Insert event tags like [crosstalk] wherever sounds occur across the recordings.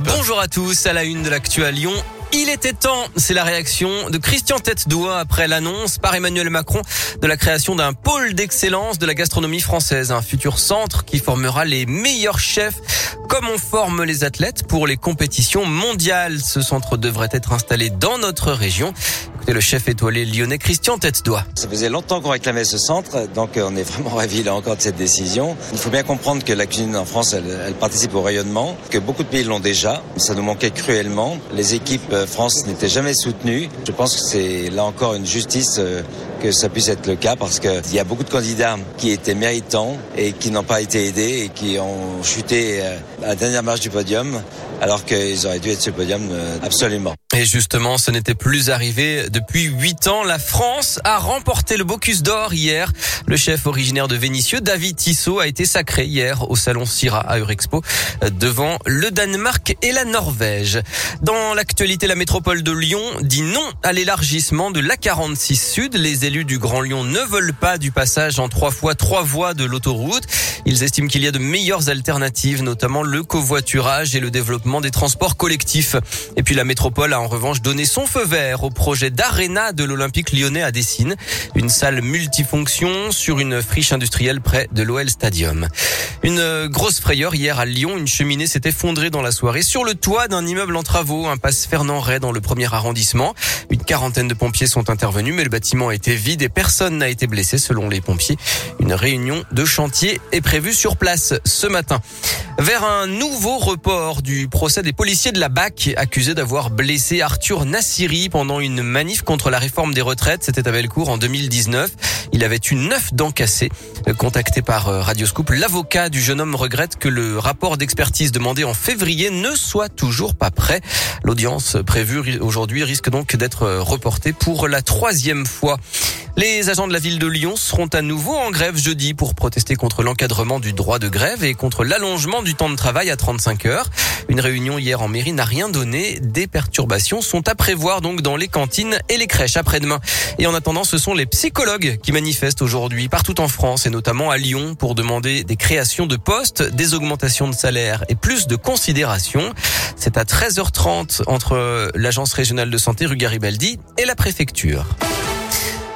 Bonjour à tous, à la une de l'actu à Lyon. Il était temps, c'est la réaction de Christian Tête-Doigt après l'annonce par Emmanuel Macron de la création d'un pôle d'excellence de la gastronomie française, un futur centre qui formera les meilleurs chefs comme on forme les athlètes pour les compétitions mondiales. Ce centre devrait être installé dans notre région. Écoutez le chef étoilé lyonnais Christian Tête-Doigt. Ça faisait longtemps qu'on réclamait ce centre, donc euh, on est vraiment [laughs] ravis là encore de cette décision. Il faut bien comprendre que la cuisine en France, elle, elle participe au rayonnement, que beaucoup de pays l'ont déjà. Ça nous manquait cruellement. Les équipes euh, France n'étaient jamais soutenues. Je pense que c'est là encore une justice euh, que ça puisse être le cas parce qu'il y a beaucoup de candidats qui étaient méritants et qui n'ont pas été aidés et qui ont chuté à la dernière marche du podium alors qu'ils auraient dû être sur le podium absolument. Et justement, ce n'était plus arrivé depuis huit ans. La France a remporté le Bocuse d'Or hier. Le chef originaire de Vénissieux, David Tissot, a été sacré hier au salon Syrah à Eurexpo devant le Danemark et la Norvège. Dans l'actualité, la métropole de Lyon dit non à l'élargissement de l'A46 Sud. Les élus du Grand Lyon ne veulent pas du passage en trois fois trois voies de l'autoroute. Ils estiment qu'il y a de meilleures alternatives, notamment le covoiturage et le développement des transports collectifs. Et puis la métropole a en revanche donné son feu vert au projet d'Arena de l'Olympique lyonnais à Dessine, une salle multifonction sur une friche industrielle près de l'OL Stadium. Une grosse frayeur hier à Lyon, une cheminée s'est effondrée dans la soirée sur le toit d'un immeuble en travaux, un passe Fernand Ray dans le premier arrondissement. Quarantaine de pompiers sont intervenus, mais le bâtiment a été vide et personne n'a été blessé selon les pompiers. Une réunion de chantier est prévue sur place ce matin. Vers un nouveau report du procès des policiers de la BAC accusés d'avoir blessé Arthur Nassiri pendant une manif contre la réforme des retraites. C'était à Bellecour en 2019. Il avait eu neuf dents cassées. Contacté par Radioscoop, l'avocat du jeune homme regrette que le rapport d'expertise demandé en février ne soit toujours pas prêt. L'audience prévue aujourd'hui risque donc d'être reportée pour la troisième fois. Les agents de la ville de Lyon seront à nouveau en grève jeudi pour protester contre l'encadrement du droit de grève et contre l'allongement du temps de travail à 35 heures. Une réunion hier en mairie n'a rien donné. Des perturbations sont à prévoir donc dans les cantines et les crèches après-demain. Et en attendant, ce sont les psychologues qui manifestent aujourd'hui partout en France et notamment à Lyon pour demander des créations de postes, des augmentations de salaire et plus de considération. C'est à 13h30 entre l'agence régionale de santé rue Garibaldi et la préfecture.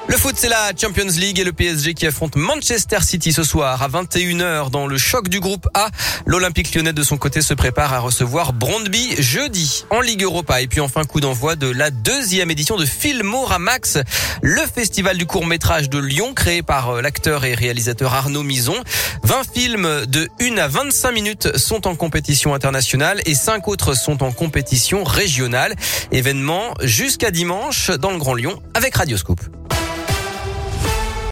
Le foot, c'est la Champions League et le PSG qui affronte Manchester City ce soir à 21h dans le choc du groupe A. L'Olympique lyonnais de son côté se prépare à recevoir Brondby jeudi en Ligue Europa. Et puis enfin, coup d'envoi de la deuxième édition de Filmoramax, le festival du court-métrage de Lyon créé par l'acteur et réalisateur Arnaud Mison. 20 films de 1 à 25 minutes sont en compétition internationale et 5 autres sont en compétition régionale. Événement jusqu'à dimanche dans le Grand Lyon avec Radioscoop.